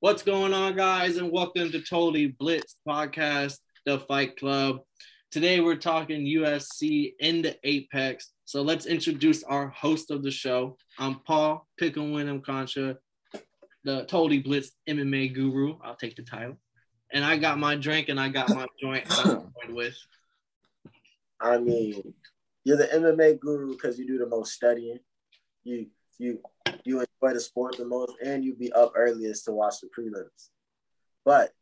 What's going on, guys, and welcome to Totally Blitz Podcast, the Fight Club. Today we're talking UFC in the Apex. So let's introduce our host of the show. I'm Paul Pickle Winham Concha, the Totally Blitz MMA guru. I'll take the title. And I got my drink and I got my joint I'm with. I mean, you're the MMA guru because you do the most studying. You you you enjoy the sport the most, and you be up earliest to watch the prelims. But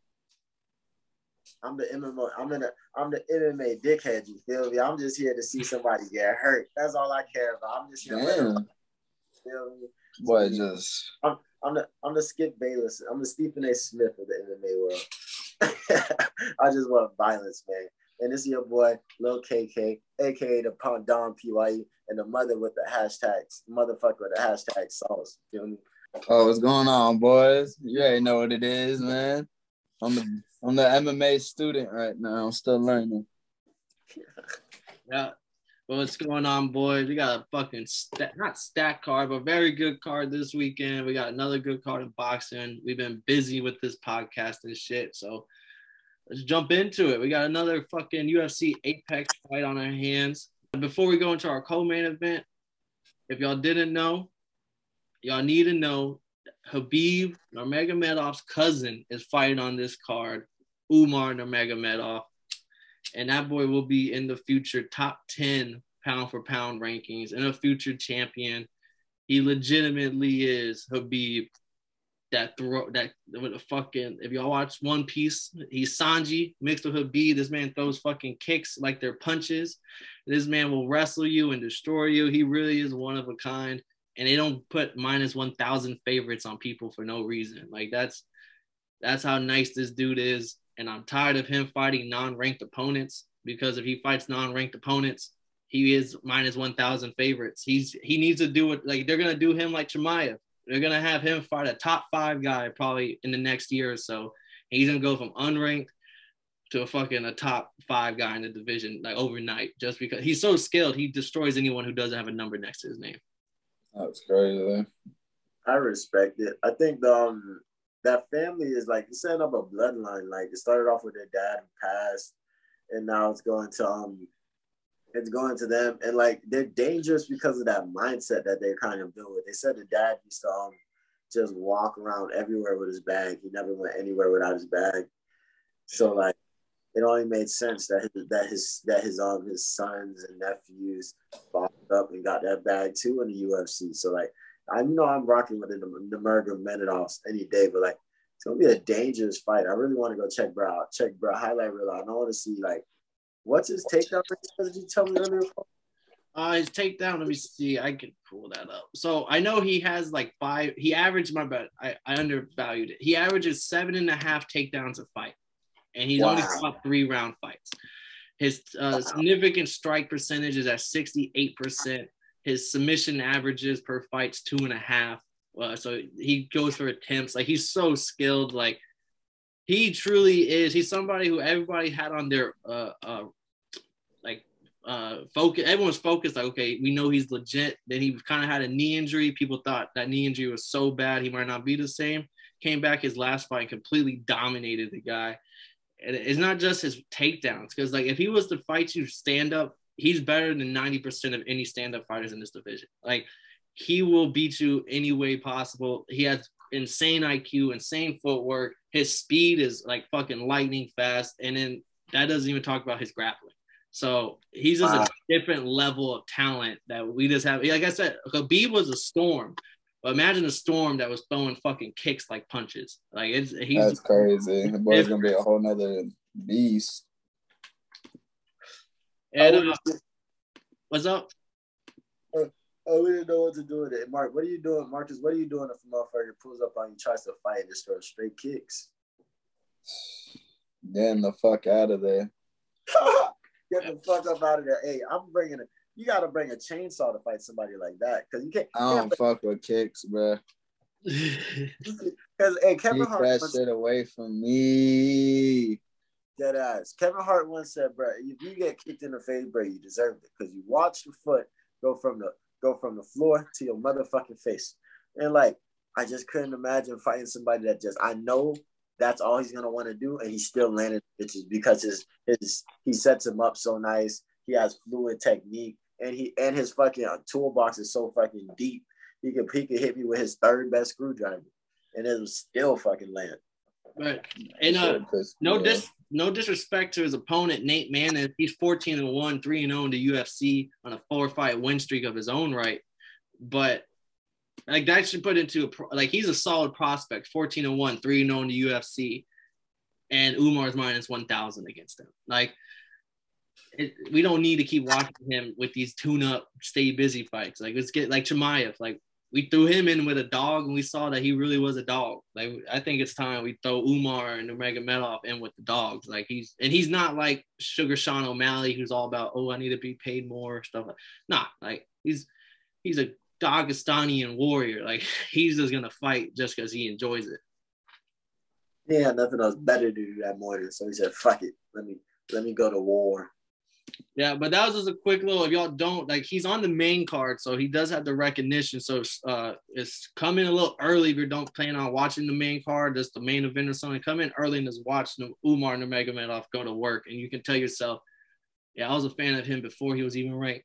I'm the MMA. I'm in a. I'm the MMA dickhead. You feel me? I'm just here to see somebody get hurt. That's all I care about. I'm just here. Damn. Feel me? Boy, just I'm, I'm the I'm the Skip Bayless. I'm the Stephen A. Smith of the MMA world. I just want violence, man. And this is your boy Lil KK, aka the Punk Don PYE, and the mother with the hashtags, motherfucker with the hashtag sauce. Feel me? oh, what's going on, boys? You already know what it is, man. I'm the I'm the MMA student right now. I'm still learning. Yeah. Well, what's going on, boys? We got a fucking sta- not stack card, but very good card this weekend. We got another good card in boxing. We've been busy with this podcast and shit, so let's jump into it. We got another fucking UFC Apex fight on our hands. Before we go into our co-main event, if y'all didn't know, y'all need to know Khabib Nurmagomedov's cousin is fighting on this card, Umar Nurmagomedov, and that boy will be in the future top 10 pound for pound rankings and a future champion. He legitimately is Khabib. That throw that with a fucking if y'all watch One Piece, he's Sanji mixed with Khabib. This man throws fucking kicks like they're punches. This man will wrestle you and destroy you. He really is one of a kind. And they don't put minus one thousand favorites on people for no reason. Like that's that's how nice this dude is. And I'm tired of him fighting non-ranked opponents because if he fights non-ranked opponents, he is minus one thousand favorites. He's he needs to do it like they're gonna do him like Chimaev. They're gonna have him fight a top five guy probably in the next year or so. He's gonna go from unranked to a fucking a top five guy in the division like overnight just because he's so skilled. He destroys anyone who doesn't have a number next to his name. That's crazy. I respect it. I think the, um that family is like setting up a bloodline. Like it started off with their dad who passed, and now it's going to um it's going to them. And like they're dangerous because of that mindset that they're kind of built with. They said the dad used to um just walk around everywhere with his bag. He never went anywhere without his bag. So like it only made sense that his, that his that his um his sons and nephews bought up and got that bag too in the UFC. So like I know I'm rocking with the the Nurmagomedovs any day, but like it's gonna be a dangerous fight. I really want to go check bro out, check bro highlight reel I don't want to see like what's his takedown? Did you tell me earlier? Uh, his takedown. Let me see. I can pull that up. So I know he has like five. He averaged my bet. I, I undervalued it. He averages seven and a half takedowns a fight, and he's only fought three round fights. His uh, significant strike percentage is at sixty eight percent. His submission averages per fight's two and a half. Uh, so he goes for attempts. Like he's so skilled. Like he truly is. He's somebody who everybody had on their uh, uh like uh focus everyone's focused like okay we know he's legit. Then he kind of had a knee injury. People thought that knee injury was so bad he might not be the same. Came back his last fight completely dominated the guy. And it's not just his takedowns because like if he was to fight you stand up he's better than 90% of any stand-up fighters in this division. Like he will beat you any way possible. He has insane iq insane footwork his speed is like fucking lightning fast and then that doesn't even talk about his grappling so he's just Wow. a different level of talent that we just have. Like I said, Khabib was a storm, but imagine a storm that was throwing fucking kicks like punches. Like it's he's That's crazy. The boy's gonna be a whole nother beast. and, uh, what's up? Oh, we didn't know what to do with it. Mark, what are you doing, Marcus? What are you doing if a motherfucker pulls up on you, tries to fight, and just throws straight kicks? Getting the fuck out of there. Get the fuck up out of there. Hey, I'm bringing it. You got to bring a chainsaw to fight somebody like that because you can't. I don't fuck with kicks, bro. Because hey, Kevin Keep Hart that once, shit away from me. dead ass. Kevin Hart once said, "Bro, if you get kicked in the face, bro, you deserve it because you watch the foot go from the go from the floor to your motherfucking face." And like, I just couldn't imagine fighting somebody that just I know that's all he's gonna want to do, and he still landed bitches because his his he sets him up so nice. He has fluid technique, and he and his fucking toolbox is so fucking deep. He could he could hit me with his third best screwdriver, and it was still fucking land. Right. And uh, no dis no disrespect to his opponent Nate Maness. He's 14 and 1, 3 and 0 in the UFC on a four fight win streak of his own right. But like that should put into a like he's a solid prospect, 14 and 1, 3 and 0 in the UFC. And Umar's minus 1000 against him. Like it, we don't need to keep watching him with these tune up, stay busy fights. Like let's get like Chimaev. Like we threw him in with a dog and we saw that he really was a dog. Like I think it's time we throw Umar and Nurmagomedov in with the dogs. Like he's and he's not like Sugar Sean O'Malley who's all about oh I need to be paid more stuff. Nah, like he's he's a Dagestanian warrior. Like he's just gonna fight just because he enjoys it. Yeah, nothing else better to do that morning, so he said, "Fuck it, let me let me go to war." Yeah, but that was just a quick little. If y'all don't like, he's on the main card, so he does have the recognition. So uh, it's coming a little early if you don't plan on watching the main card. Just the main event or something. Come in early and just watch Umar Nurmagomedov go to work, and you can tell yourself, yeah, I was a fan of him before he was even ranked.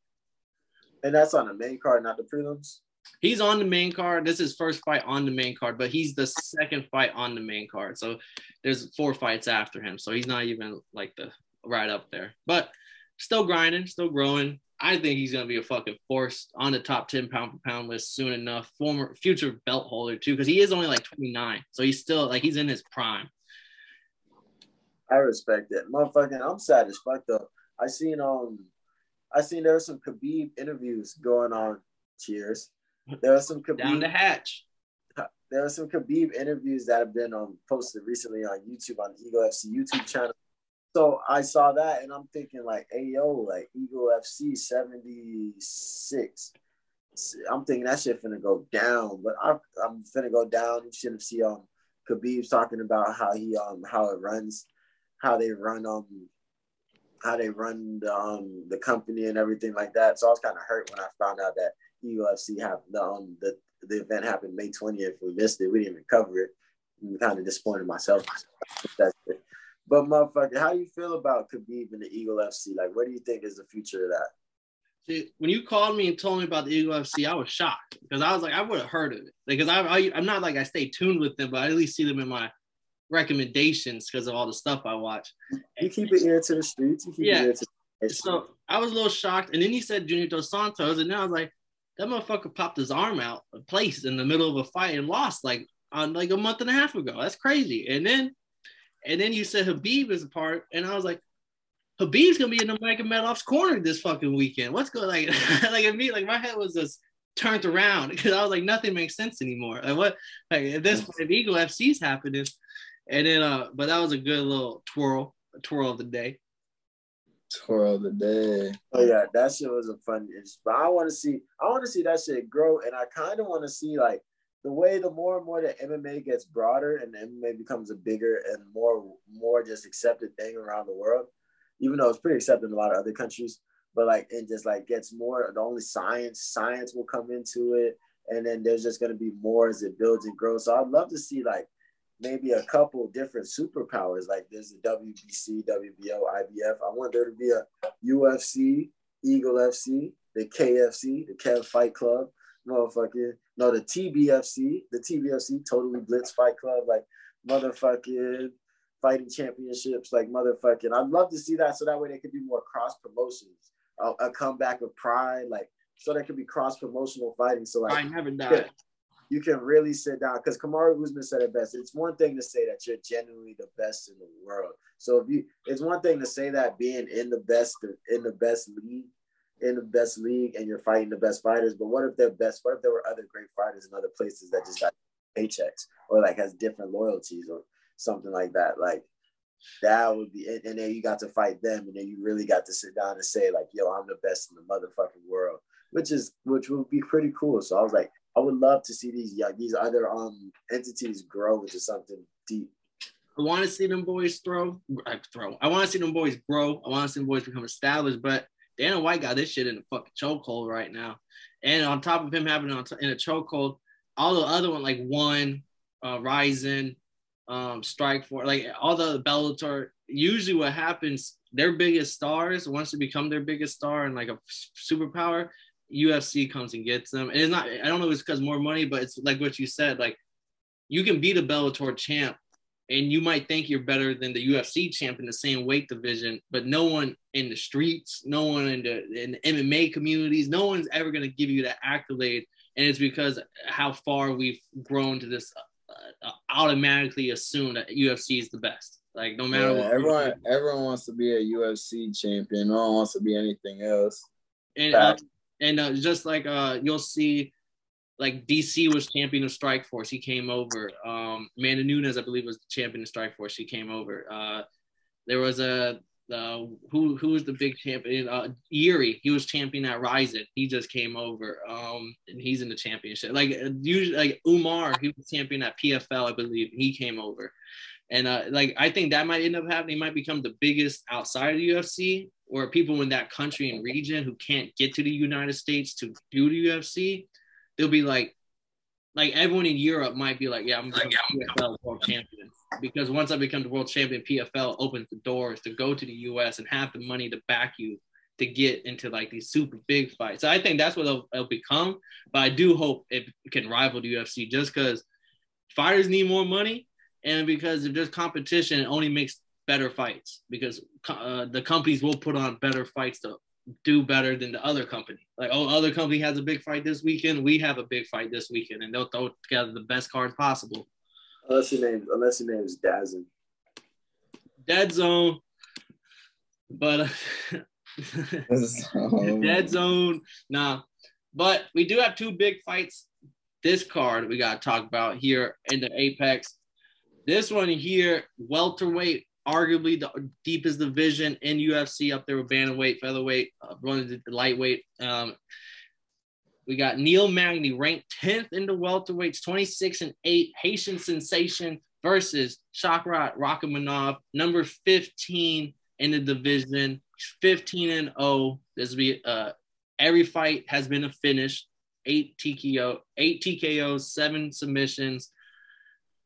And that's on the main card, not the prelims. He's on the main card. This is his first fight on the main card, but he's the second fight on the main card. So there's four fights after him. So he's not even like the right up there. But still grinding, still growing. I think he's gonna be a fucking force on the top 10 pound for pound list soon enough. Former future belt holder too, because he is only like 29. So he's still like he's in his prime. I respect it. Motherfucking I'm sad as fuck though. I seen um I seen there were some Khabib interviews going on. Cheers. There was some Khabib down the hatch. There are some Khabib interviews that have been um, posted recently on YouTube on the Eagle FC YouTube channel. So I saw that and I'm thinking like, hey yo, like Eagle FC 76. I'm thinking that shit finna go down, but I, I'm finna go down. You should see um Khabib's talking about how he um how it runs, how they run um how they run the um the company and everything like that. So I was kind of hurt when I found out that Eagle FC happened um the the event happened May 20th. We missed it. We didn't even cover it. I'm kind of disappointed myself. That's it. But motherfucker, how do you feel about Khabib and the Eagle FC? Like, what do you think is the future of that? See, when you called me and told me about the Eagle FC, I was shocked because I was like, I would have heard of it. Because I, I, am not like I stay tuned with them, but I at least see them in my recommendations because of all the stuff I watch. You keep it ear to the streets. yeah. so I was a little shocked, and then he said Junior Dos Santos, and then I was like, that motherfucker popped his arm out placed in the middle of a fight and lost like on like a month and a half ago. That's crazy. And then and then you said Khabib is a part, and I was like, Khabib's gonna be in the Nurmagomedov's corner this fucking weekend. What's going like like at me like my head was just turned around because I was like nothing makes sense anymore. Like what like at this point if Eagle FC's happening, and then uh but that was a good little twirl, a twirl of the day. Twirl of the day. Oh yeah, that shit was a fun. But I want to see, I want to see that shit grow, and I kind of want to see like the way the more and more that MMA gets broader and MMA becomes a bigger and more more just accepted thing around the world, even though it's pretty accepted in a lot of other countries, but like it just like gets more the only science science will come into it and then there's just going to be more as it builds and grows. So I'd love to see like maybe a couple different superpowers like there's the WBC, WBO, IBF. I want there to be a UFC, Eagle FC, the KFC, the Kev Fight Club motherfucking no the TBFC, the TBFC Totally Blitz Fight Club, like motherfucking fighting championships, like motherfucking. I'd love to see that so that way they could be more cross promotions, a, a comeback of Pride, like so that could be cross promotional fighting. So like I never died. You can really sit down because Kamaru Usman said it best. It's one thing to say that you're genuinely the best in the world. So if you, it's one thing to say that being in the best in the best league in the best league and you're fighting the best fighters, but what if they're best? What if there were other great fighters in other places that just got paychecks or like has different loyalties or something like that? Like that would be, and then you got to fight them, and then you really got to sit down and say like, "Yo, I'm the best in the motherfucking world," which is which would be pretty cool. So I was like, I would love to see these yeah, these other um entities grow into something deep. I want to see them boys throw, uh, throw. I want to see them boys grow. I want to see them boys become established, but Dana White got this shit in a fucking chokehold right now. And on top of him having it in a chokehold, all the other one like one, uh, Rizin, um, Strikeforce, like all the Bellator. Usually, what happens, their biggest stars once they become their biggest star and like a superpower, UFC comes and gets them. And it's not, I don't know, if it's because more money, but it's like what you said, like you can beat a Bellator champ and you might think you're better than the UFC champ in the same weight division, but no one in the streets, no one in the, in the MMA communities, no one's ever going to give you that accolade. And it's because how far we've grown to this uh, uh automatically assume that UFC is the best. Like no matter yeah, what. Everyone, everyone wants to be a UFC champion. No one wants to be anything else. And uh, and uh, just like uh, you'll see, like DC was champion of Strikeforce. He came over. Um, Amanda Nunes, I believe, was the champion of Strikeforce. He came over. Uh, there was a uh, who who was the big champion? Uh, Yuri. He was champion at Rizin. He just came over. Um, and he's in the championship. Like usually, like Umar, he was champion at PFL, I believe. He came over. And uh, like I think that might end up happening. He might become the biggest outside of the UFC or people in that country and region who can't get to the United States to do the UFC, they'll be like, like everyone in Europe might be like, yeah, I'm like, yeah, PFL world champion because once I become the world champion, PFL opens the doors to go to the US and have the money to back you to get into like these super big fights. So I think that's what it'll, it'll become. But I do hope it can rival the UFC just because fighters need more money and because if there's competition, it only makes better fights because uh, the companies will put on better fights to do better than the other company. Like, oh, other company has a big fight this weekend, we have a big fight this weekend, and they'll throw together the best cards possible. Unless your name, unless your name is Dazn. Dead Zone, but uh, Dead Zone, nah. But we do have two big fights this card we got to talk about here in the Apex. This one here, welterweight arguably the deepest division in UFC up there with bantamweight, featherweight, uh, running the lightweight. Um, we got Neil Magny ranked 10th in the welterweights, 26 and 8, Haitian sensation versus Shavkat Rakhmonov, number 15 in the division, 15 and 0. This will be uh, every fight has been a finish, eight TKO, eight TKOs, seven submissions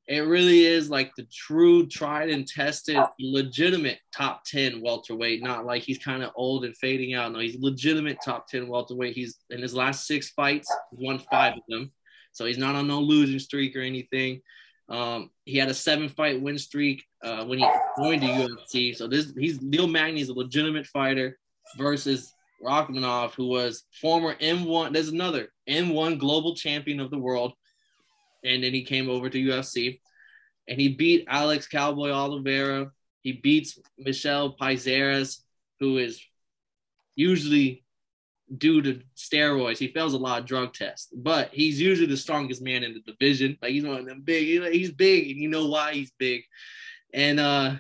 it really is like the true tried and tested legitimate top 10 welterweight not like he's kind of old and fading out no he's legitimate top 10 welterweight he's in his last six fights won five of them so he's not on no losing streak or anything um, he had a seven fight win streak uh, when he joined the UFC. So this he's Neil Magny is a legitimate fighter versus Rakhmonov, who was former M1. There's another M1 global champion of the world and then he came over to UFC, and he beat Alex Cowboy Oliveira. He beats Michel Pereira, who is usually due to steroids. He fails a lot of drug tests, but he's usually the strongest man in the division. Like he's one of them big. He's big, and you know why he's big. And uh,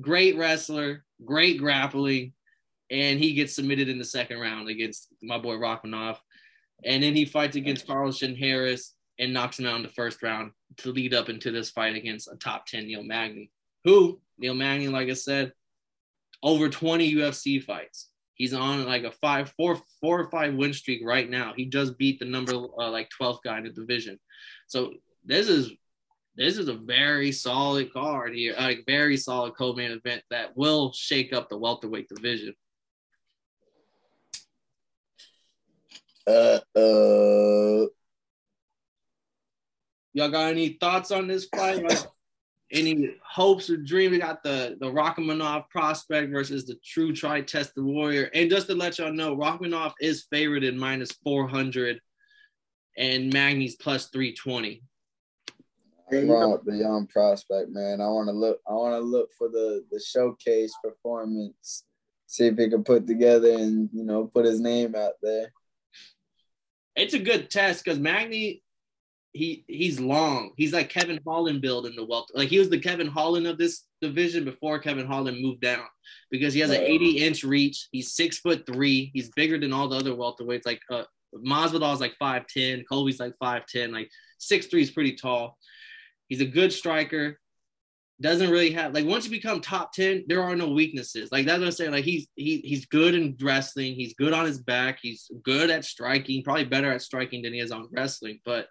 great wrestler, great grappling, and he gets submitted in the second round against my boy Rakhmonov. And then he fights against Carlston Harris and knocks him out in the first round to lead up into this fight against a top 10 Neil Magny, who Neil Magny, like I said, over 20 UFC fights. He's on like a five, four, four or five win streak right now. He just beat the number uh, like 12th guy in the division. So this is this is a very solid card here, like very solid co-main event that will shake up the welterweight division. Uh, uh, Y'all got any thoughts on this fight? Like, any hopes or dreams? We got the the Rakhmonov prospect versus the true try tested warrior. And just to let y'all know, Rakhmonov is favored in minus 400 and Magny's plus 320. Brought the young prospect, man. I want to look. I want to look for the the showcase performance. See if he can put together and you know put his name out there. It's a good test because Magny he he's long. He's like Kevin Holland build in the welter. Like he was the Kevin Holland of this division before Kevin Holland moved down because he has an 80 inch reach. He's six foot three. He's bigger than all the other welterweights. Like uh, is like 5'10. Colby's like 5'10. Like six three is pretty tall. He's a good striker. Doesn't really have like once you become top 10, there are no weaknesses. Like that's what I'm saying. Like he's he, he's good in wrestling. He's good on his back. He's good at striking, probably better at striking than he is on wrestling. But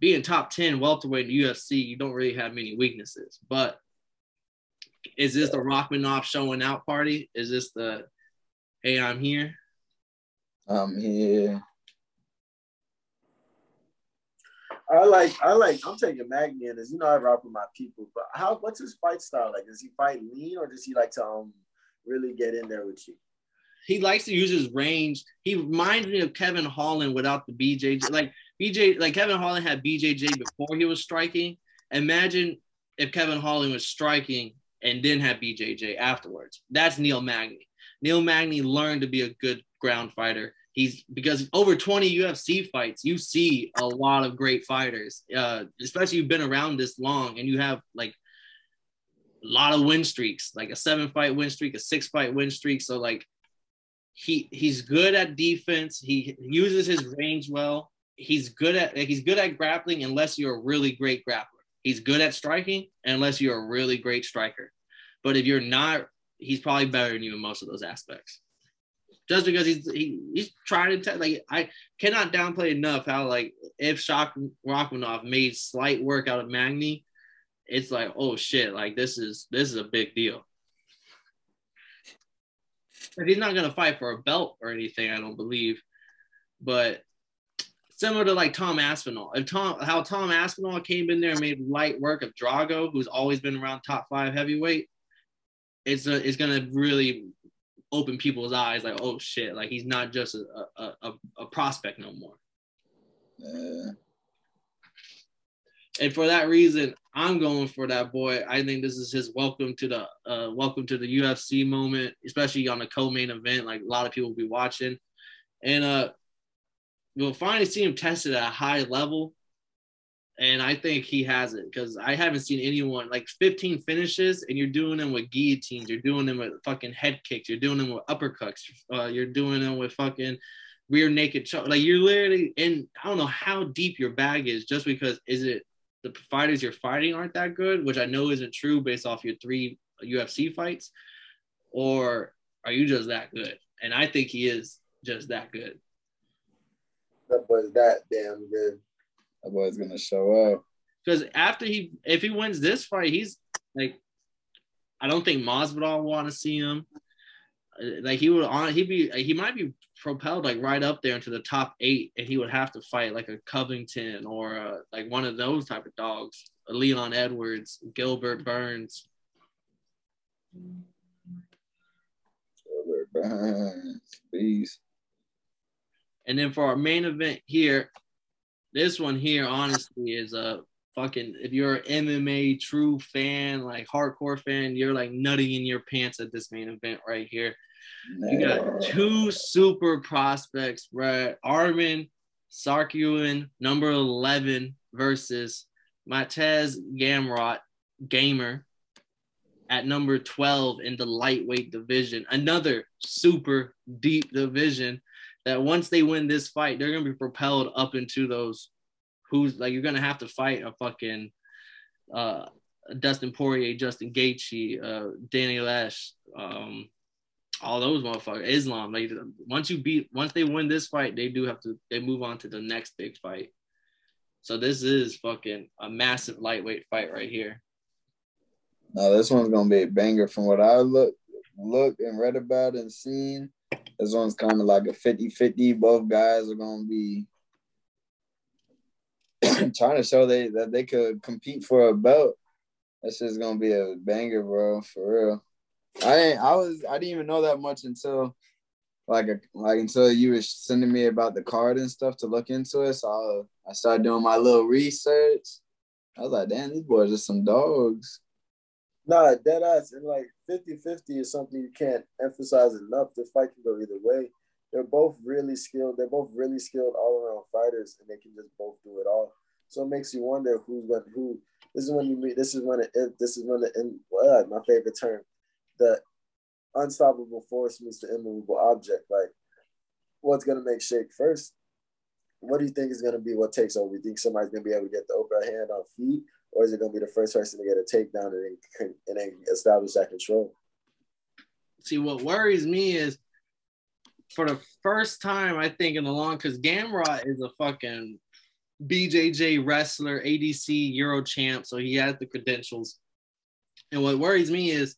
being top 10 welterweight in the UFC, you don't really have many weaknesses. But is this the Rakhmonov showing out party? Is this the hey, I'm here? I'm here. I like I like I'm taking Magny in as you know I rock with my people, but how what's his fight style like? Does he fight lean or does he like to um really get in there with you? He likes to use his range. He reminds me of Kevin Holland without the BJJ. Like BJ, like Kevin Holland had BJJ before he was striking. Imagine if Kevin Holland was striking and then had BJJ afterwards. That's Neil Magny. Neil Magny learned to be a good ground fighter. He's because over 20 UFC fights, you see a lot of great fighters, uh, especially you've been around this long and you have like a lot of win streaks, like a seven fight win streak, a six fight win streak. So like he he's good at defense. He uses his range well. He's good at he's good at grappling unless you're a really great grappler. He's good at striking unless you're a really great striker. But if you're not, he's probably better than you in most of those aspects. Just because he's he, he's trying to like I cannot downplay enough how like if Shock Rakhmonov made slight work out of Magny, it's like oh shit like this is this is a big deal. But he's not gonna fight for a belt or anything, I don't believe. But similar to like Tom Aspinall. If Tom, how Tom Aspinall came in there and made light work of Drago, who's always been around top five heavyweight, it's a, it's gonna really open people's eyes. Like, oh shit, like he's not just a a, a, a prospect no more. Uh. And for that reason, I'm going for that boy. I think this is his welcome to the uh, welcome to the UFC moment, especially on a co-main event. Like a lot of people will be watching, and uh, we'll finally see him tested at a high level. And I think he has it because I haven't seen anyone like 15 finishes, and you're doing them with guillotines, you're doing them with fucking head kicks, you're doing them with uppercuts, uh, you're doing them with fucking rear naked choke. Like you're literally in. I don't know how deep your bag is, just because is it the fighters you're fighting aren't that good, which I know isn't true based off your three UFC fights, or are you just that good? And I think he is just that good. That boy's that damn good. That boy's gonna show up. Because after he, if he wins this fight, he's like, I don't think Masvidal want to see him. Uh, like he would on, he'd be, he might be propelled like right up there into the top eight, and he would have to fight like a Covington or a, like one of those type of dogs, a Leon Edwards, Gilbert Burns. Gilbert Burns, beast. And then for our main event here, this one here honestly is a fucking if you're an MMA true fan, like hardcore fan, you're like nutting in your pants at this main event right here. You got two super prospects, right? Arman Tsarukyan, number 11, versus Mateusz Gamrot, gamer, at number 12 in the lightweight division. Another super deep division that once they win this fight, they're gonna be propelled up into those who's like you're gonna have to fight a fucking uh Dustin Poirier, Justin Gaethje, uh Danny Lash, um all those motherfuckers, Islam. Like once you beat once they win this fight, they do have to they move on to the next big fight. So this is fucking a massive lightweight fight right here. No, this one's gonna be a banger from what I look looked and read about and seen. This one's kind of like a 50-50. Both guys are gonna be trying to show they that they could compete for a belt. That's just gonna be a banger, bro, for real. I didn't, I was I didn't even know that much until like a, like until you were sending me about the card and stuff to look into it. So I, I started doing my little research. I was like, damn, these boys are some dogs. Nah, dead ass. And like 50 50 is something you can't emphasize enough. The fight can go either way. They're both really skilled. They're both really skilled all around fighters, and they can just both do it all. So it makes you wonder who's going who. This is when you meet. This is when it. This is when the. Uh, well, my favorite term, the unstoppable force meets the immovable object. Like, what's gonna make shake first? What do you think is gonna be what takes over? You think somebody's gonna be able to get the upper hand on feet, or is it going to be the first person to get a takedown and then, and then establish that control? See, what worries me is for the first time, I think in a long, because Gamrot is a fucking BJJ wrestler, ADC Euro champ, so he has the credentials. And what worries me is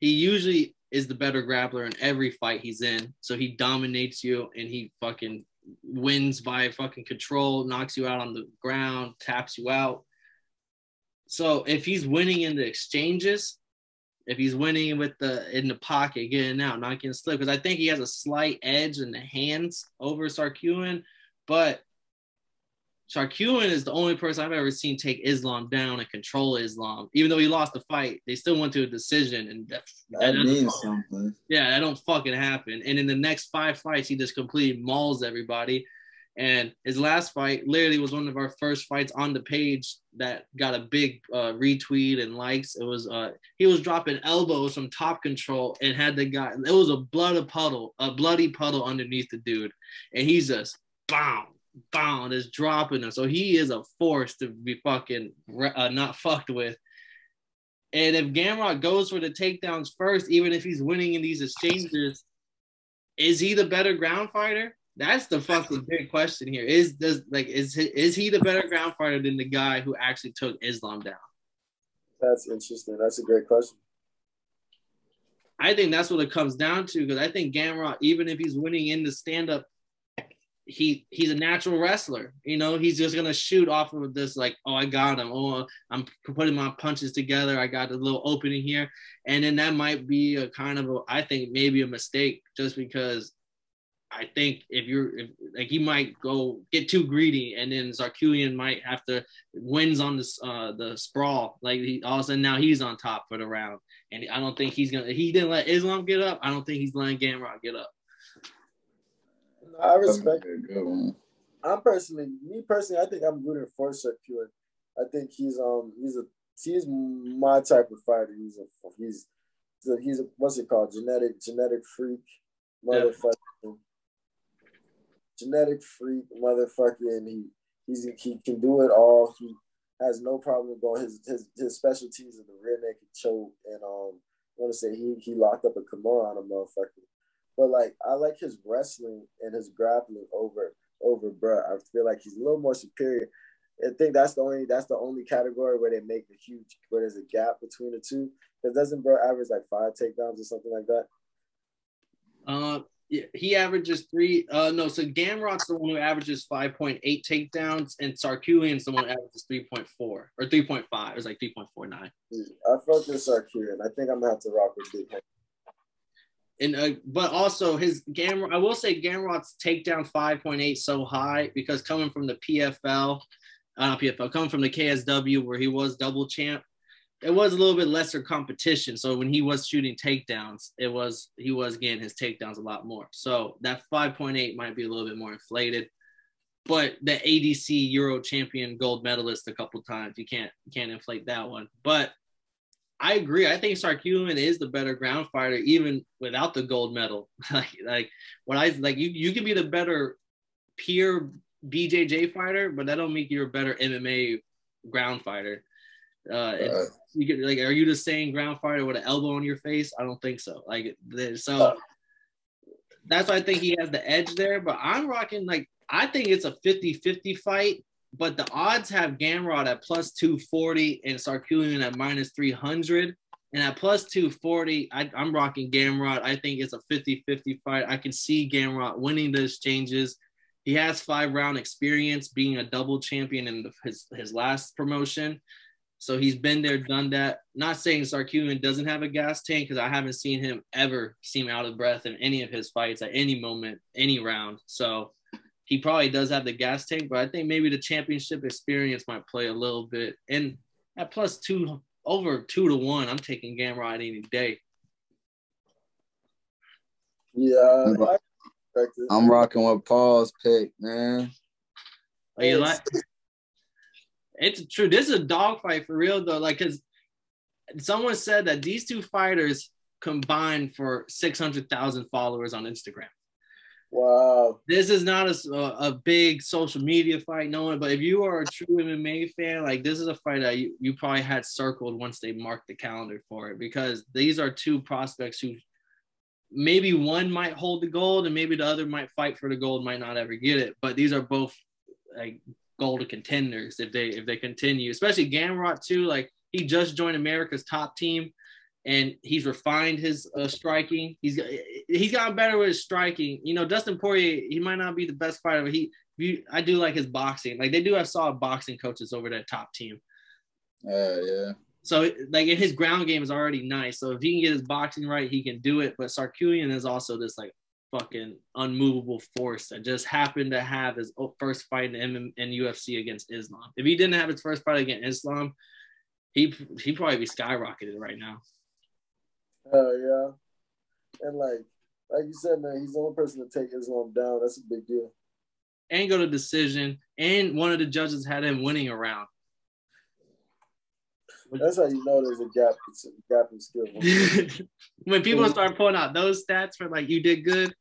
he usually is the better grappler in every fight he's in. So he dominates you and he fucking wins by fucking control, knocks you out on the ground, taps you out. So if he's winning in the exchanges, if he's winning with the in the pocket, getting out, not getting slipped, because I think he has a slight edge in the hands over Tsarukyan, but Tsarukyan is the only person I've ever seen take Islam down and control Islam. Even though he lost the fight, they still went to a decision, and that, that, that means something. Yeah, that don't fucking happen. And in the next five fights, he just completely mauls everybody. And his last fight literally was one of our first fights on the page that got a big uh, retweet and likes. It was uh, he was dropping elbows from top control and had the guy. It was a blood puddle, a bloody puddle underneath the dude, and he's just bound bound is dropping him. So he is a force to be fucking uh, not fucked with. And if Gamrot goes for the takedowns first, even if he's winning in these exchanges, is he the better ground fighter? That's the fucking big question here. Is does like is he, is he the better ground fighter than the guy who actually took Islam down? That's interesting. That's a great question. I think that's what it comes down to because I think Gamrot, even if he's winning in the stand up, he he's a natural wrestler. You know, he's just gonna shoot off of this like, oh, I got him. Oh, I'm putting my punches together. I got a little opening here, and then that might be a kind of a, I think maybe a mistake just because I think if you're if, like he might go get too greedy, and then Tsarukyan might have to wins on this uh the sprawl. Like he, all of a sudden now he's on top for the round, and I don't think he's gonna. He didn't let Islam get up. I don't think he's letting Gamrot get up. I respect. I'm personally, me personally, I think I'm rooting for Tsarukyan. I think he's um he's a he's my type of fighter. He's a he's he's a, he's a what's it called genetic genetic freak motherfucker. Yeah genetic freak, motherfucking. He he's he can do it all. He has no problem going. His his his specialties are the rear naked choke, and um, I want to say he he locked up a Kimura on a motherfucker. But like, I like his wrestling and his grappling over over Brett. I feel like he's a little more superior. I think that's the only that's the only category where they make a huge where there's a gap between the two. Because doesn't Bro average like five takedowns or something like that? Uh, he averages three. Uh, no, so Gamrot's the one who averages 5.8 takedowns, and Tsarukyan's the one who averages 3.4 or 3.5. It was like 3.49. I felt this Tsarukyan. I think I'm gonna have to rock with Big And uh, but also his Gamrot, I will say Gamrot's takedown 5.8 so high because coming from the PFL, uh, not PFL, coming from the KSW where he was double champ, it was a little bit lesser competition. So when he was shooting takedowns, it was he was getting his takedowns a lot more. So that 5.8 might be a little bit more inflated. But the ADC Euro champion gold medalist a couple times, you can't you can't inflate that one. But I agree. I think Tsarukyan is the better ground fighter, even without the gold medal. like, like what I like, you you can be the better pure BJJ fighter, but that don't make you a better MMA ground fighter. Uh, uh, you get like, are you just saying ground fighter with an elbow on your face? I don't think so. Like, so uh, that's why I think he has the edge there. But I'm rocking like I think it's a 50-50 fight, but the odds have Gamrot at plus 240 and Tsarukyan at minus 300. And at plus 240, I, am rocking Gamrot. I think it's a 50 50 fight. I can see Gamrot winning the exchanges. He has five round experience being a double champion in the, his, his last promotion. So he's been there, done that. Not saying Tsarukyan doesn't have a gas tank because I haven't seen him ever seem out of breath in any of his fights at any moment, any round. So he probably does have the gas tank, but I think maybe the championship experience might play a little bit. And at plus two, over two to one, I'm taking Gamrot any day. Yeah, I'm rocking with Paul's pick, man. Oh, you like? It's true. This is a dogfight for real though. Like, cause someone said that these two fighters combined for six hundred thousand followers on Instagram. Wow. This is not a, a big social media fight, no one. But if you are a true MMA fan, like this is a fight that you, you probably had circled once they marked the calendar for it because these are two prospects who maybe one might hold the gold and maybe the other might fight for the gold, might not ever get it. But these are both like goal to contenders if they if they continue, especially Gamrot too. Like he just joined America's top team, and he's refined his uh, striking. He's he's gotten better with his striking. You know, Dustin Poirier, he might not be the best fighter, but he you, I do like his boxing. Like they do have solid boxing coaches over that top team. Uh, yeah. So like his ground game is already nice. So if he can get his boxing right, he can do it. But Tsarukyan is also this like fucking unmovable force that just happened to have his first fight in, in UFC against Islam. If he didn't have his first fight against Islam, he he probably be skyrocketed right now. Oh yeah, and like like you said, man, he's the only person to take Islam down. That's a big deal. And go to decision, and one of the judges had him winning a round. That's how you know there's a gap, a gap in skill. when people start pulling out those stats for like you did good.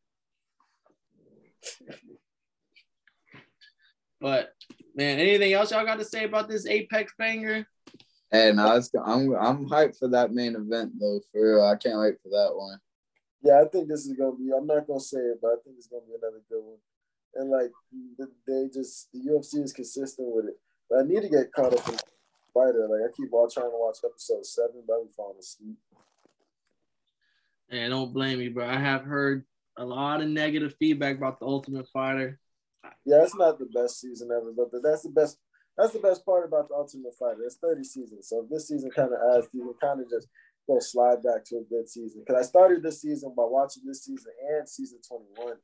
But man, anything else y'all got to say about this Apex banger? Hey, no, it's, I'm I'm hyped for that main event though. For real, I can't wait for that one. Yeah, I think this is gonna be. I'm not gonna say it, but I think it's gonna be another good one. And like they just the UFC is consistent with it. But I need to get caught up in fighter. Like I keep all trying to watch episode seven, but I'm falling asleep. And don't blame me, bro. I have heard a lot of negative feedback about the Ultimate Fighter. Yeah, it's not the best season ever, but that's the best. That's the best part about the Ultimate Fighter. It's 30 seasons, so this season kind of adds, you can kind of just go slide back to a good season. Because I started this season by watching this season and season 21.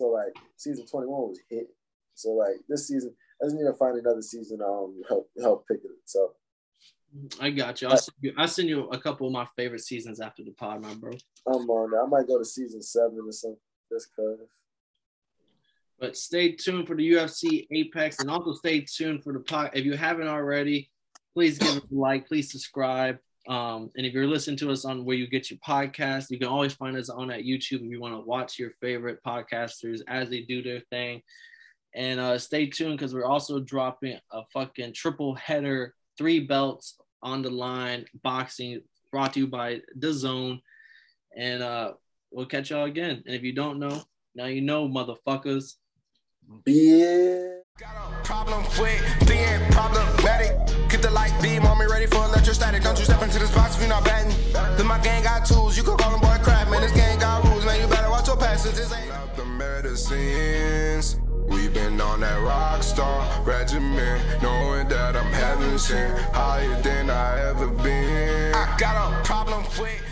So like season 21 was hit. So like this season, I just need to find another season um help help pick it. So I got you. I'll send you. I'll send you a couple of my favorite seasons after the pod, my bro. I'm on there. I might go to season seven or something just cause. But stay tuned for the UFC Apex, and also stay tuned for the pod. If you haven't already, please give it a like. Please subscribe. Um, and if you're listening to us on where you get your podcast, you can always find us on at YouTube if you want to watch your favorite podcasters as they do their thing. And uh, stay tuned because we're also dropping a fucking triple header, three belts on the line, boxing brought to you by The Zone. And uh, we'll catch y'all again. And if you don't know, now you know, motherfuckers. Yeah. Got a problem with being problematic. Get the light beam on me ready for electrostatic. Don't you step into this box if you're not batting. Then my gang got tools. You can call them boy crap, man. This gang got rules, man. You better watch your passes. This ain't about the medicines. Been on that rock star regimen, knowing that I'm heaven sent, higher than I ever been. I got a problem with.